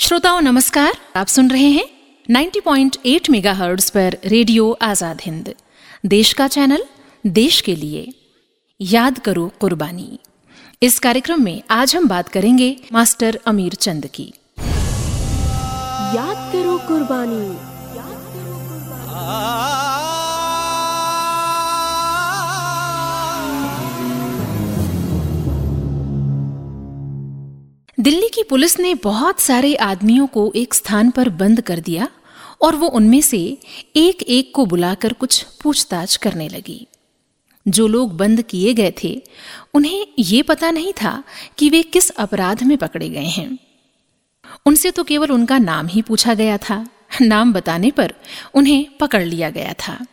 श्रोताओं नमस्कार। आप सुन रहे हैं 90.8 मेगाहर्ट्ज पर रेडियो आज़ाद हिंद। देश का चैनल देश के लिए। याद करो कुर्बानी। इस कार्यक्रम में आज हम बात करेंगे मास्टर अमीर चंद की। याद करो कुर्बानी। याद करो कुर्बानी दिल्ली की पुलिस ने बहुत सारे आदमियों को एक स्थान पर बंद कर दिया और वो उनमें से एक एक को बुलाकर कुछ पूछताछ करने लगी। जो लोग बंद किए गए थे, उन्हें ये पता नहीं था कि वे किस अपराध में पकड़े गए हैं। उनसे तो केवल उनका नाम ही पूछा गया था। नाम बताने पर उन्हें पकड़ लिया गया था।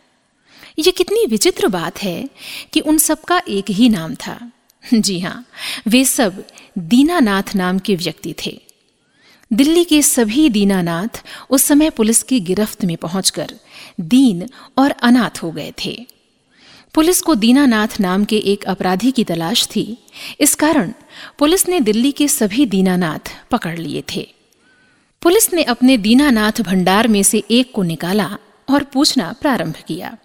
ये कितनी विचित्र बात है कि उन सबका एक ही नाम था। जी हाँ वे सब दीनानाथ नाम के व्यक्ति थे। दिल्ली के सभी दीनानाथ उस समय पुलिस की गिरफ्त में पहुंचकर दीन और अनाथ हो गए थे। पुलिस को दीनानाथ नाम के एक अपराधी की तलाश थी। इस कारण पुलिस ने दिल्ली के सभी दीनानाथ पकड़ लिए थे। पुलिस ने अपने दीनानाथ भंडार में से एक को निकाला और पूछना प्रारंभ किया,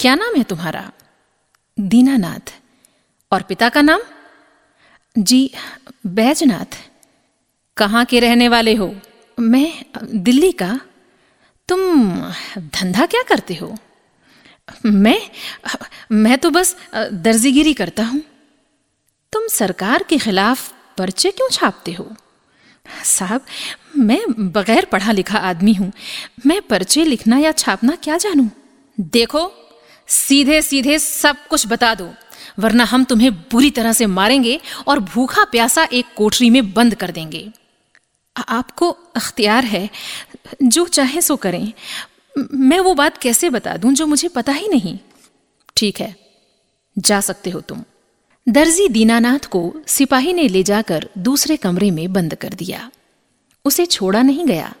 क्या नाम है तुम्हारा? दीनानाथ। और पिता का नाम? जी, बैजनाथ। कहाँ के रहने वाले हो? मैं, दिल्ली का। तुम धंधा क्या करते हो? मैं मैं तो बस, दर्जीगिरी करता हूँ। तुम सरकार के खिलाफ पर्चे क्यों छापते हो? साहब, मैं बगैर पढ़ा लिखा आदमी हूँ। मैं पर्चे लिखना या छापना क्या जानूं? देखो सीधे सीधे सब कुछ बता दो। वरना हम तुम्हें बुरी तरह से मारेंगे और भूखा प्यासा एक कोठरी में बंद कर देंगे। आपको अख्तियार है। जो चाहे सो करें। मैं वो बात कैसे बता दूँ जो मुझे पता ही नहीं? ठीक है, जा सकते हो तुम। दर्जी दीनानाथ को सिपाही ने ले जाकर दूसरे कमरे में बंद कर दिया। उसे छोड़ा नहीं गया।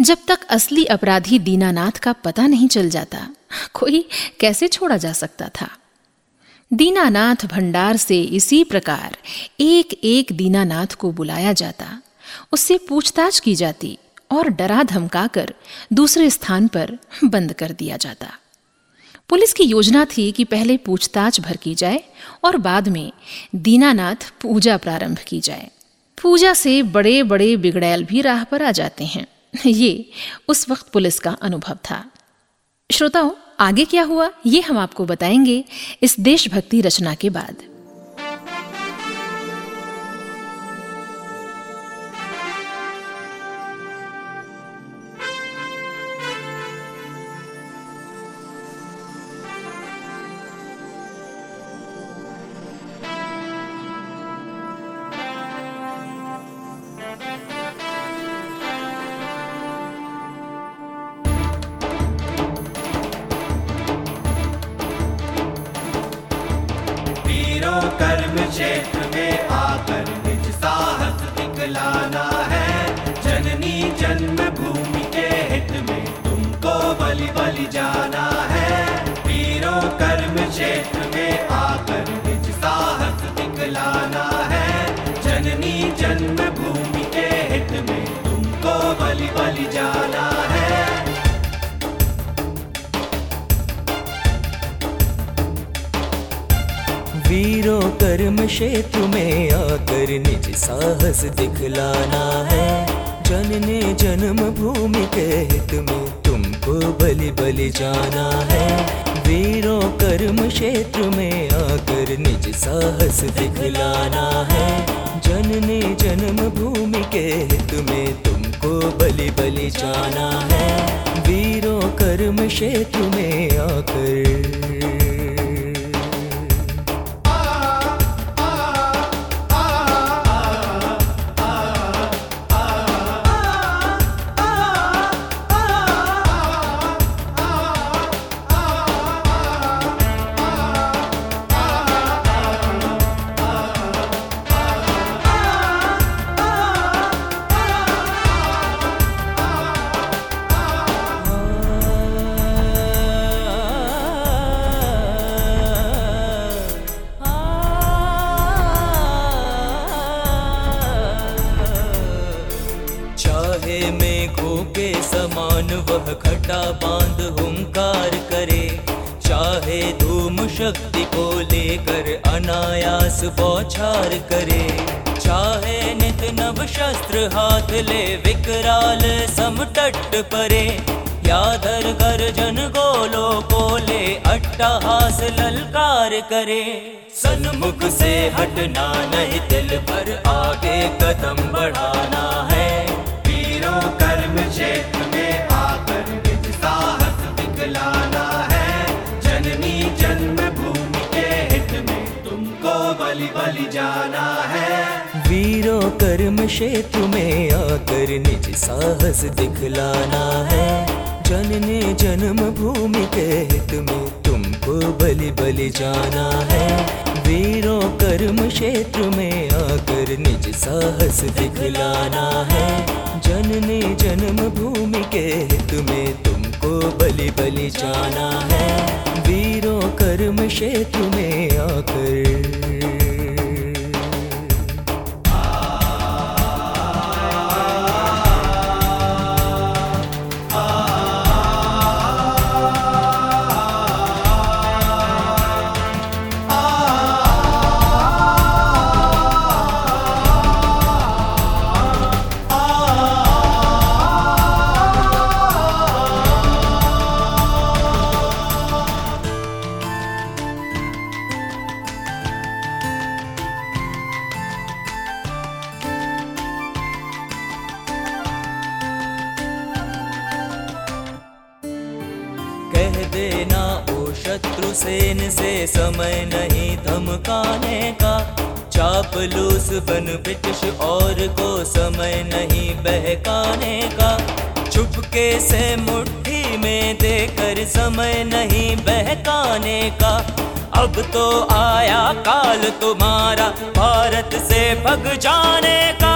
जब तक असली अपराधी दीनानाथ का पता नहीं चल जाता, कोई कैसे छोड़ा जा सकता था? दीनानाथ भंडार से इसी प्रकार एक एक दीनानाथ को बुलाया जाता। उससे पूछताछ की जाती और डरा धमकाकर दूसरे स्थान पर बंद कर दिया जाता। पुलिस की योजना थी कि पहले पूछताछ भर की जाए और बाद में दीनानाथ पूजा प्रारंभ की जाए। पूजा से बड़े बड़े बिगड़ैल भी राह पर आ जाते हैं। ये उस वक्त पुलिस का अनुभव था। श्रोताओं आगे क्या हुआ ये हम आपको बताएँगे इस देशभक्ति रचना के बाद। वीरों, कर्म क्षेत्र में आकर निज साहस दिखलाना है। जनने जन्म भूमि के हित में तुमको बलि बलि जाना है। वीरों, कर्म क्षेत्र में आकर निज साहस दिखलाना है। जनने जन्म भूमि के हित में तुमको बलि बलि जाना है। वीरों, कर्म क्षेत्र में आकर समटट परे यादर गर्जन गोलो बोले अट्टहास ललकार करे। सन्मुख से हटना नहीं, दिल पर आगे कदम बढ़ाना है। वीरों, कर्म क्षेत्र में आकर निज साहस दिखलाना है। जननी जन्म भूमि के हित में तुमको बलि बलि जाना है। वीरों, कर्म क्षेत्र में आकर निज साहस दिखलाना है। जनने जन्म भूमि के हित में तुमको बलि बलि जाना है। वीरों, कर्म क्षेत्र में आकर निज साहस दिखलाना है। जनने जन्म भूमि के हित में तुमको बलि बलि जाना है। वीरों, कर्म क्षेत्र में आकर शत्रु सेन से समय नहीं धमकाने का। चापलूस बन ब्रिटिश और को समय नहीं बहकाने का। चुपके से मुट्ठी में देकर समय नहीं बहकाने का। अब तो आया काल तुम्हारा, भारत से भग जाने का।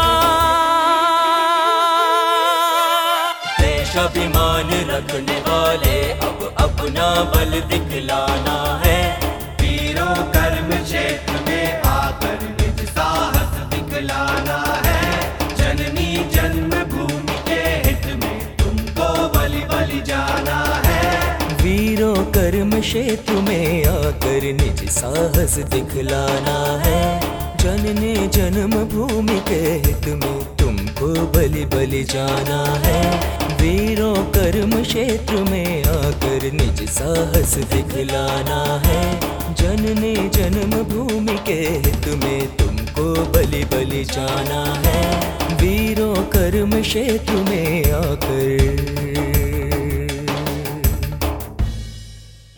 देश अभिमान रखने वाले, अब अपना बल दिखलाना है। वीरों, कर्म क्षेत्र में आकर निज साहस दिखलाना है। जननी जन्म भूमि के हित में तुमको बलि बलि जाना है। वीरों, कर्म क्षेत्र में आकर निज साहस दिखलाना है। जनने जन्म भूमि के हित में तुमको बलि बलि जाना है। वीरों कर्म क्षेत्र में आकर निज साहस दिखलाना है। जनने जन्म भूमि के हित में तुमको बलि बलि जाना है। वीरों, कर्म क्षेत्र में आकर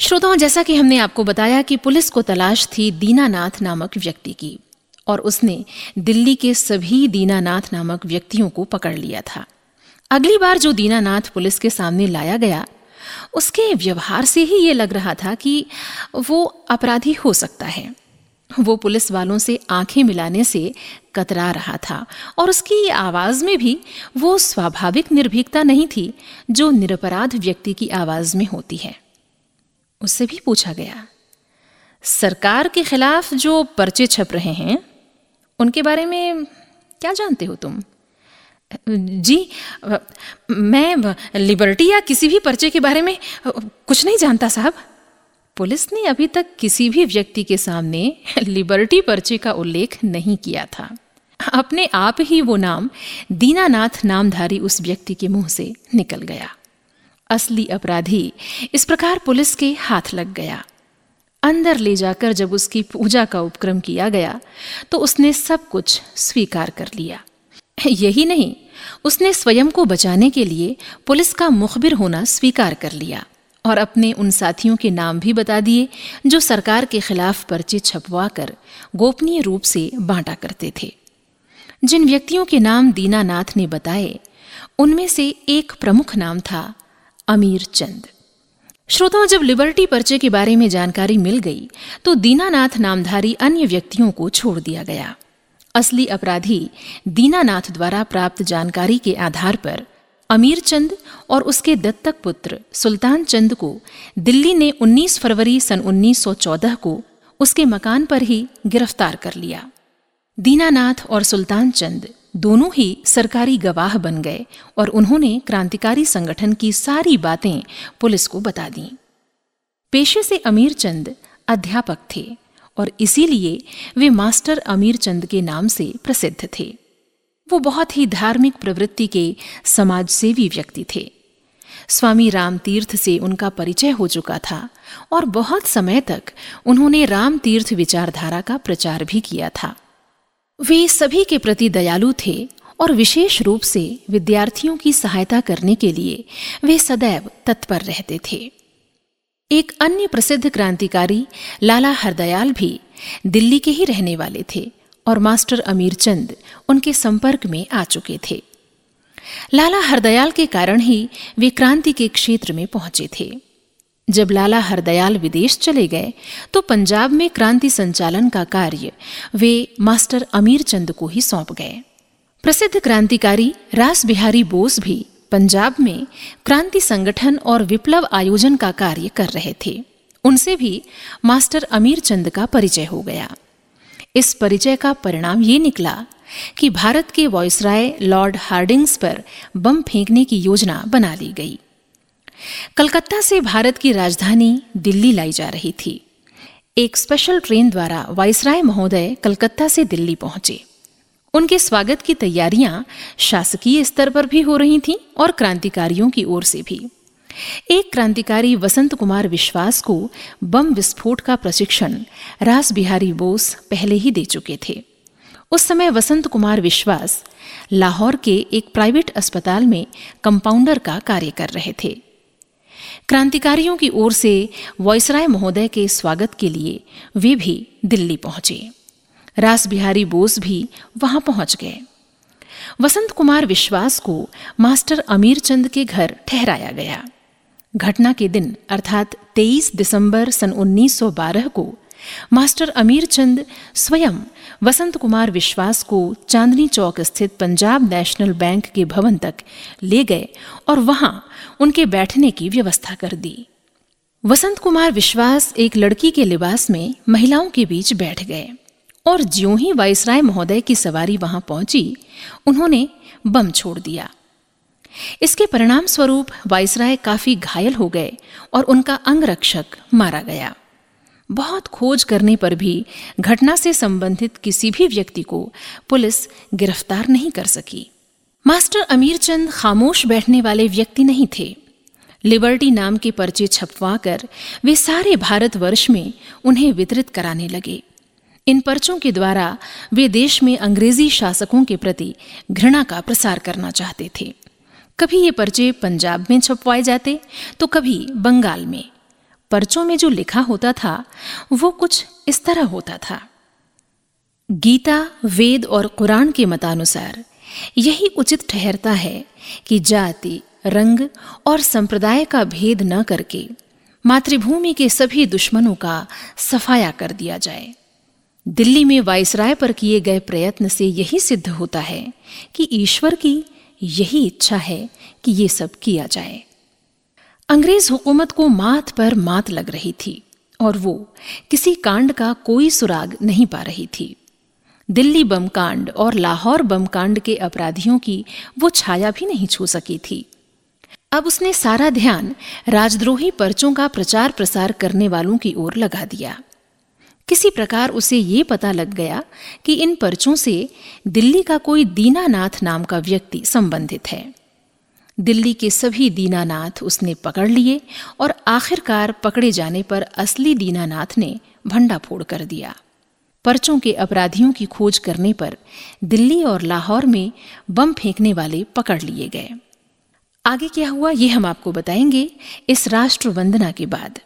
श्रोताओं, जैसा कि हमने आपको बताया कि पुलिस को तलाश थी दीनानाथ नामक व्यक्ति की, और उसने दिल्ली के सभी दीनानाथ नामक व्यक्तियों को पकड़ लिया था। अगली बार जो दीनानाथ पुलिस के सामने लाया गया, उसके व्यवहार से ही ये लग रहा था कि वो अपराधी हो सकता है। वो पुलिस वालों से आँखें मिलाने से कतरा रहा था और उसकी आवाज़ में भी वो स्वाभाविक निर्भीकता नहीं थी जो निरपराध व्यक्ति की आवाज़ में होती है। उससे भी पूछा गया, सरकार के खिलाफ जो पर्चे छप रहे हैं, उनके बारे में क्या जानते हो तुम? जी मैं लिबर्टी या किसी भी पर्चे के बारे में कुछ नहीं जानता साहब। पुलिस ने अभी तक किसी भी व्यक्ति के सामने लिबर्टी पर्चे का उल्लेख नहीं किया था। अपने आप ही वो नाम, दीनानाथ नामधारी उस व्यक्ति के मुँह से निकल गया। असली अपराधी इस प्रकार पुलिस के हाथ लग गया। अंदर ले जाकर जब उसकी पूजा का उपक्रम किया गया तो उसने सब कुछ स्वीकार कर लिया। यही नहीं, उसने स्वयं को बचाने के लिए पुलिस का मुखबिर होना स्वीकार कर लिया और अपने उन साथियों के नाम भी बता दिए, जो सरकार के खिलाफ पर्चे छपवा कर गोपनीय रूप से बांटा करते थे। जिन व्यक्तियों के नाम दीनानाथ ने बताए, उनमें से एक प्रमुख नाम था अमीर चंद। श्रोताओं, जब लिबर्टी पर्चे के बारे में जानकारी मिल गई तो दीनानाथ नामधारी अन्य व्यक्तियों को छोड़ दिया गया। असली अपराधी दीनानाथ द्वारा प्राप्त जानकारी के आधार पर अमीर चंद और उसके दत्तक पुत्र सुल्तान चंद को दिल्ली ने 19 फरवरी सन 1914 को उसके मकान पर ही गिरफ़्तार कर लिया। दीनानाथ और सुल्तान चंद दोनों ही सरकारी गवाह बन गए और उन्होंने क्रांतिकारी संगठन की सारी बातें पुलिस को बता दी। पेशे से अमीर चंद अध्यापक थे। और इसीलिए वे मास्टर अमीर चंद के नाम से प्रसिद्ध थे। वो बहुत ही धार्मिक प्रवृत्ति के समाजसेवी व्यक्ति थे। स्वामी राम तीर्थ से उनका परिचय हो चुका था और बहुत समय तक उन्होंने राम तीर्थ विचारधारा का प्रचार भी किया था। वे सभी के प्रति दयालु थे और विशेष रूप से विद्यार्थियों की सहायता करने के लिए वे सदैव तत्पर रहते थे। एक अन्य प्रसिद्ध क्रांतिकारी लाला हरदयाल भी दिल्ली के ही रहने वाले थे और मास्टर अमीर चंद उनके संपर्क में आ चुके थे। लाला हरदयाल के कारण ही वे क्रांति के क्षेत्र में पहुँचे थे। जब लाला हरदयाल विदेश चले गए तो पंजाब में क्रांति संचालन का कार्य वे मास्टर अमीर चंद को ही सौंप गए। प्रसिद्ध क्रांतिकारी रास बिहारी बोस भी पंजाब में क्रांति संगठन और विप्लव आयोजन का कार्य कर रहे थे। उनसे भी मास्टर अमीर चंद का परिचय हो गया। इस परिचय का परिणाम ये निकला कि भारत के वॉयसराय लॉर्ड हार्डिंग्स पर बम फेंकने की योजना बना ली गई। कलकत्ता से भारत की राजधानी दिल्ली लाई जा रही थी। एक स्पेशल ट्रेन द्वारा वायसराय महोदय कलकत्ता से दिल्ली पहुँचे। उनके स्वागत की तैयारियाँ शासकीय स्तर पर भी हो रही थीं और क्रांतिकारियों की ओर से भी। एक क्रांतिकारी वसंत कुमार विश्वास को बम विस्फोट का प्रशिक्षण रास बिहारी बोस पहले ही दे चुके थे। उस समय वसंत कुमार विश्वास लाहौर के एक प्राइवेट अस्पताल में कंपाउंडर का कार्य कर रहे थे। क्रांतिकारियों की ओर से वॉयसराय महोदय के स्वागत के लिए वे भी दिल्ली पहुँचे। रास बिहारी बोस भी वहाँ पहुँच गए। वसंत कुमार विश्वास को मास्टर अमीर चंद के घर ठहराया गया। घटना के दिन, अर्थात 23 दिसंबर सन 1912 को, मास्टर अमीर चंद स्वयं वसंत कुमार विश्वास को चांदनी चौक स्थित पंजाब नेशनल बैंक के भवन तक ले गए और वहाँ उनके बैठने की व्यवस्था कर दी। वसंत कुमार विश्वास एक लड़की के लिबास में महिलाओं के बीच बैठ गए। और ज्यों ही वायसराय महोदय की सवारी वहाँ पहुँची, उन्होंने बम छोड़ दिया। इसके परिणाम स्वरूप वायसराय काफ़ी घायल हो गए और उनका अंगरक्षक मारा गया। बहुत खोज करने पर भी घटना से संबंधित किसी भी व्यक्ति को पुलिस गिरफ़्तार नहीं कर सकी। मास्टर अमीर चंद खामोश बैठने वाले व्यक्ति नहीं थे। लिबर्टी नाम के पर्चे छपवाकर वे सारे भारतवर्ष में उन्हें वितरित कराने लगे। इन पर्चों के द्वारा वे देश में अंग्रेज़ी शासकों के प्रति घृणा का प्रसार करना चाहते थे। कभी ये पर्चे पंजाब में छपवाए जाते तो कभी बंगाल में। पर्चों में जो लिखा होता था, वो कुछ इस तरह होता था। गीता, वेद और कुरान के मतानुसार, यही उचित ठहरता है कि जाति, रंग और संप्रदाय का भेद न करके मातृभूमि के सभी दुश्मनों का सफाया कर दिया जाए। दिल्ली में वायसराय पर किए गए प्रयत्न से यही सिद्ध होता है कि ईश्वर की यही इच्छा है कि ये सब किया जाए। अंग्रेज़ हुकूमत को मात पर मात लग रही थी और वो किसी कांड का कोई सुराग नहीं पा रही थी। दिल्ली बम कांड और लाहौर बम कांड के अपराधियों की वो छाया भी नहीं छू सकी थी। अब उसने सारा ध्यान राजद्रोही पर्चों का प्रचार प्रसार करने वालों की ओर लगा दिया। किसी प्रकार उसे ये पता लग गया कि इन पर्चों से दिल्ली का कोई दीनानाथ नाम का व्यक्ति संबंधित है। दिल्ली के सभी दीनानाथ उसने पकड़ लिए और आखिरकार पकड़े जाने पर असली दीनानाथ ने भंडाफोड़ कर दिया। पर्चों के अपराधियों की खोज करने पर दिल्ली और लाहौर में बम फेंकने वाले पकड़ लिए गए। आगे क्या हुआ, ये हम आपको बताएँगे इस राष्ट्र वंदना के बाद।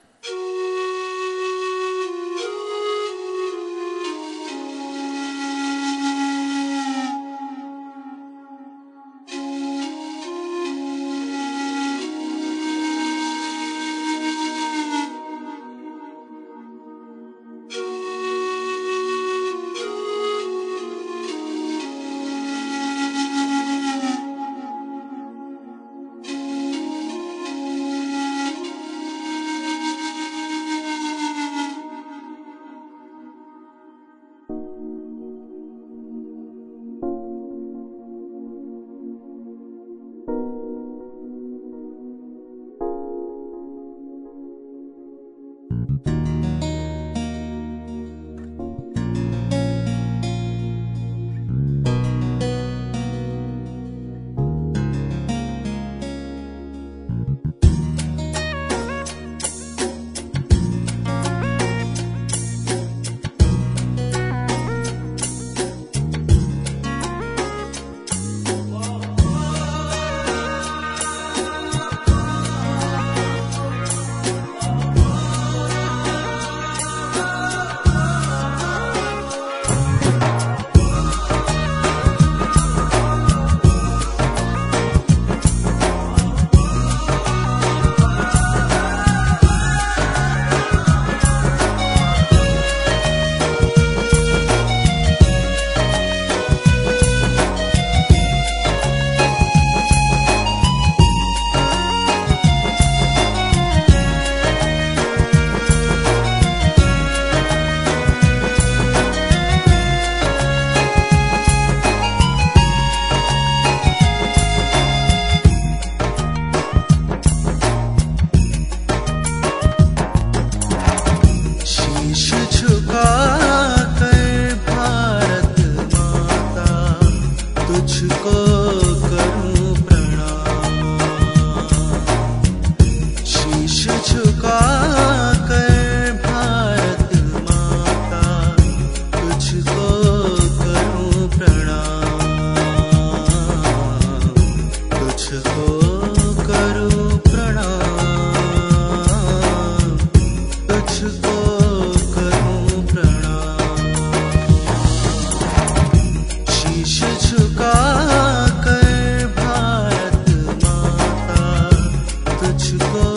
to.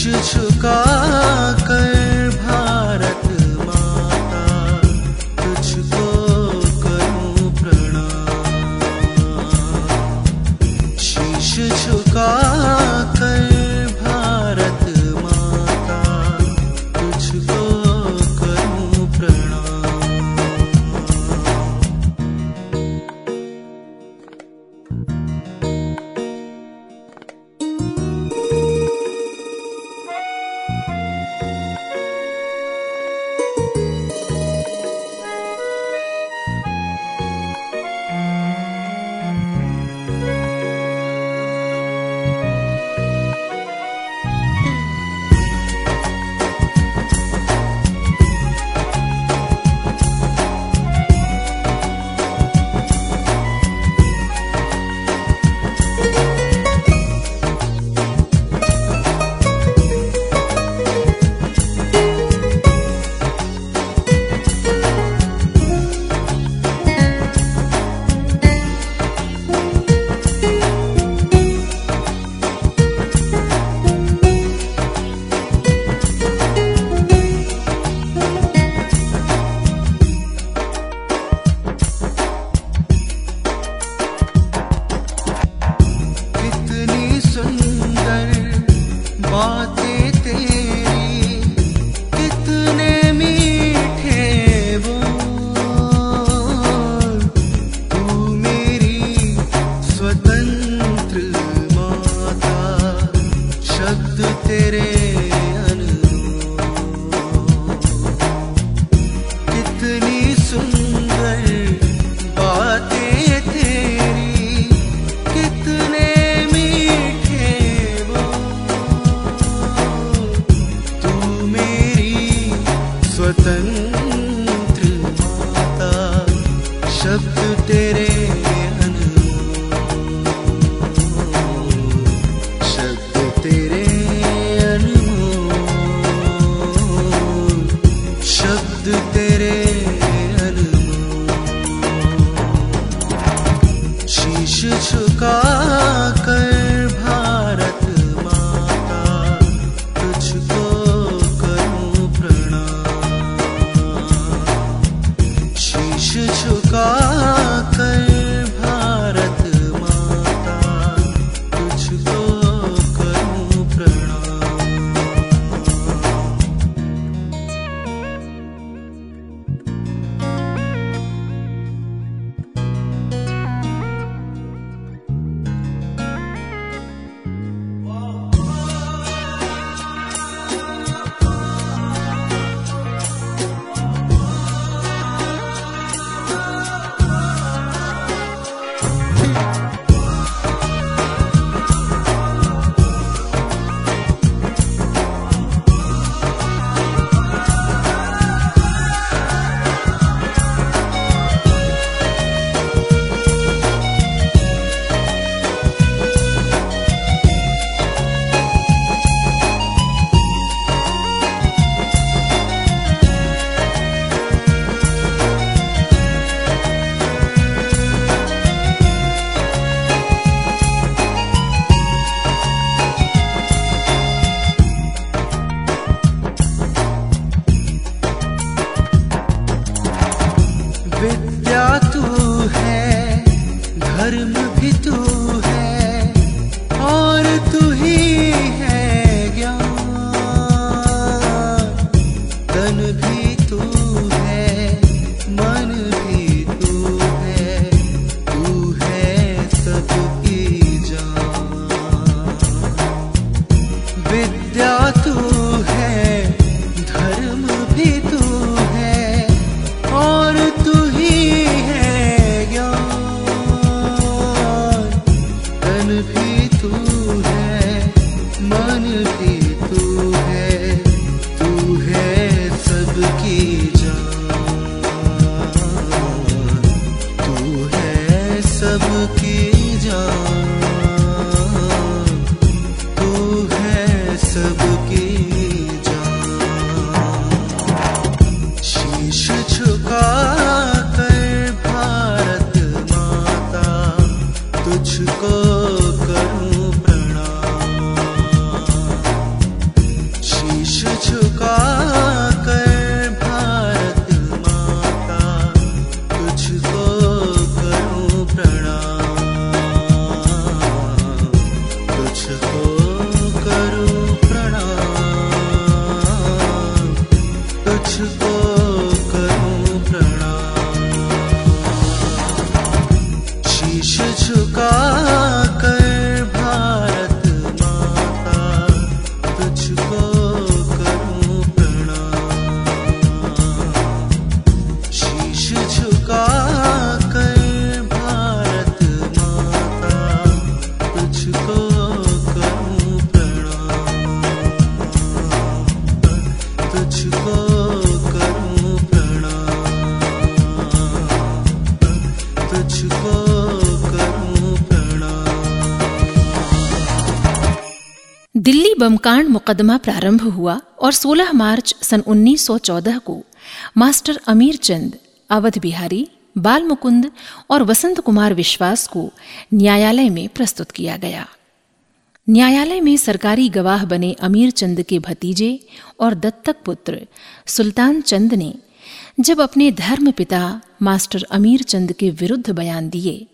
शीश छुका कर दिल्ली मुकदमा प्रारंभ हुआ और 16 मार्च सन 1914 को मास्टर अमीर चंद, अवध बिहारी, बाल मुकुंद और वसंत कुमार विश्वास को न्यायालय में प्रस्तुत किया गया। न्यायालय में सरकारी गवाह बने अमीर चंद के भतीजे और दत्तक पुत्र सुल्तान चंद ने जब अपने धर्म पिता मास्टर अमीर चंद के विरुद्ध बयान दिए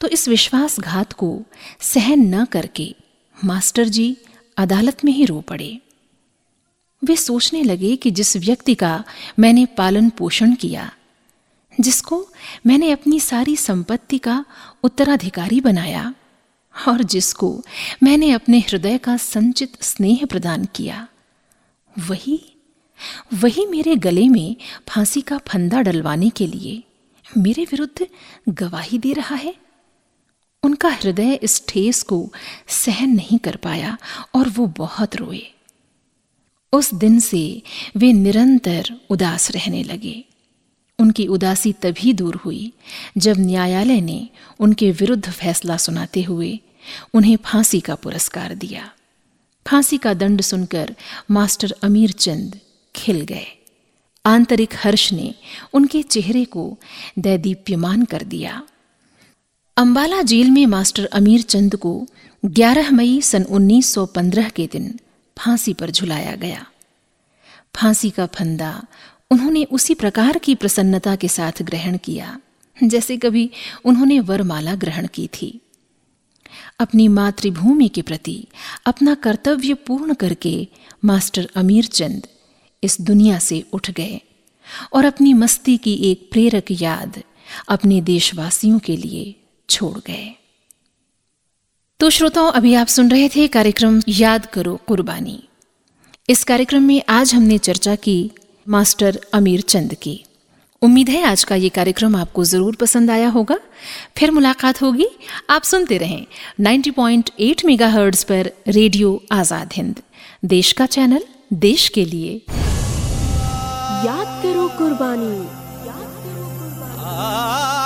तो इस विश्वासघात को सहन न करके मास्टर जी अदालत में ही रो पड़े। वे सोचने लगे कि जिस व्यक्ति का मैंने पालन पोषण किया, जिसको मैंने अपनी सारी संपत्ति का उत्तराधिकारी बनाया और जिसको मैंने अपने हृदय का संचित स्नेह प्रदान किया, वही वही मेरे गले में फांसी का फंदा डलवाने के लिए मेरे विरुद्ध गवाही दे रहा है। उनका हृदय इस ठेस को सहन नहीं कर पाया और वो बहुत रोए। उस दिन से वे निरंतर उदास रहने लगे। उनकी उदासी तभी दूर हुई जब न्यायालय ने उनके विरुद्ध फैसला सुनाते हुए उन्हें फांसी का पुरस्कार दिया। फांसी का दंड सुनकर मास्टर अमीर चंद खिल गए। आंतरिक हर्ष ने उनके चेहरे को दैदीप्यमान कर दिया। अंबाला जेल में मास्टर अमीर चंद को 11 मई सन 1915 के दिन फांसी पर झुलाया गया। फांसी का फंदा उन्होंने उसी प्रकार की प्रसन्नता के साथ ग्रहण किया, जैसे कभी उन्होंने वरमाला ग्रहण की थी। अपनी मातृभूमि के प्रति अपना कर्तव्य पूर्ण करके मास्टर अमीर चंद इस दुनिया से उठ गए और अपनी मस्ती की एक प्रेरक याद अपने देशवासियों के लिए छोड़ गए। तो श्रोताओं अभी आप सुन रहे थे कार्यक्रम याद करो कुर्बानी। इस कार्यक्रम में आज हमने चर्चा की मास्टर अमीर चंद की। उम्मीद है आज का ये कार्यक्रम आपको ज़रूर पसंद आया होगा। फिर मुलाकात होगी। आप सुनते रहें 90.8 मेगाहर्ट्ज पर रेडियो आज़ाद हिंद। देश का चैनल देश के लिए। याद करो कुर्बानी। आ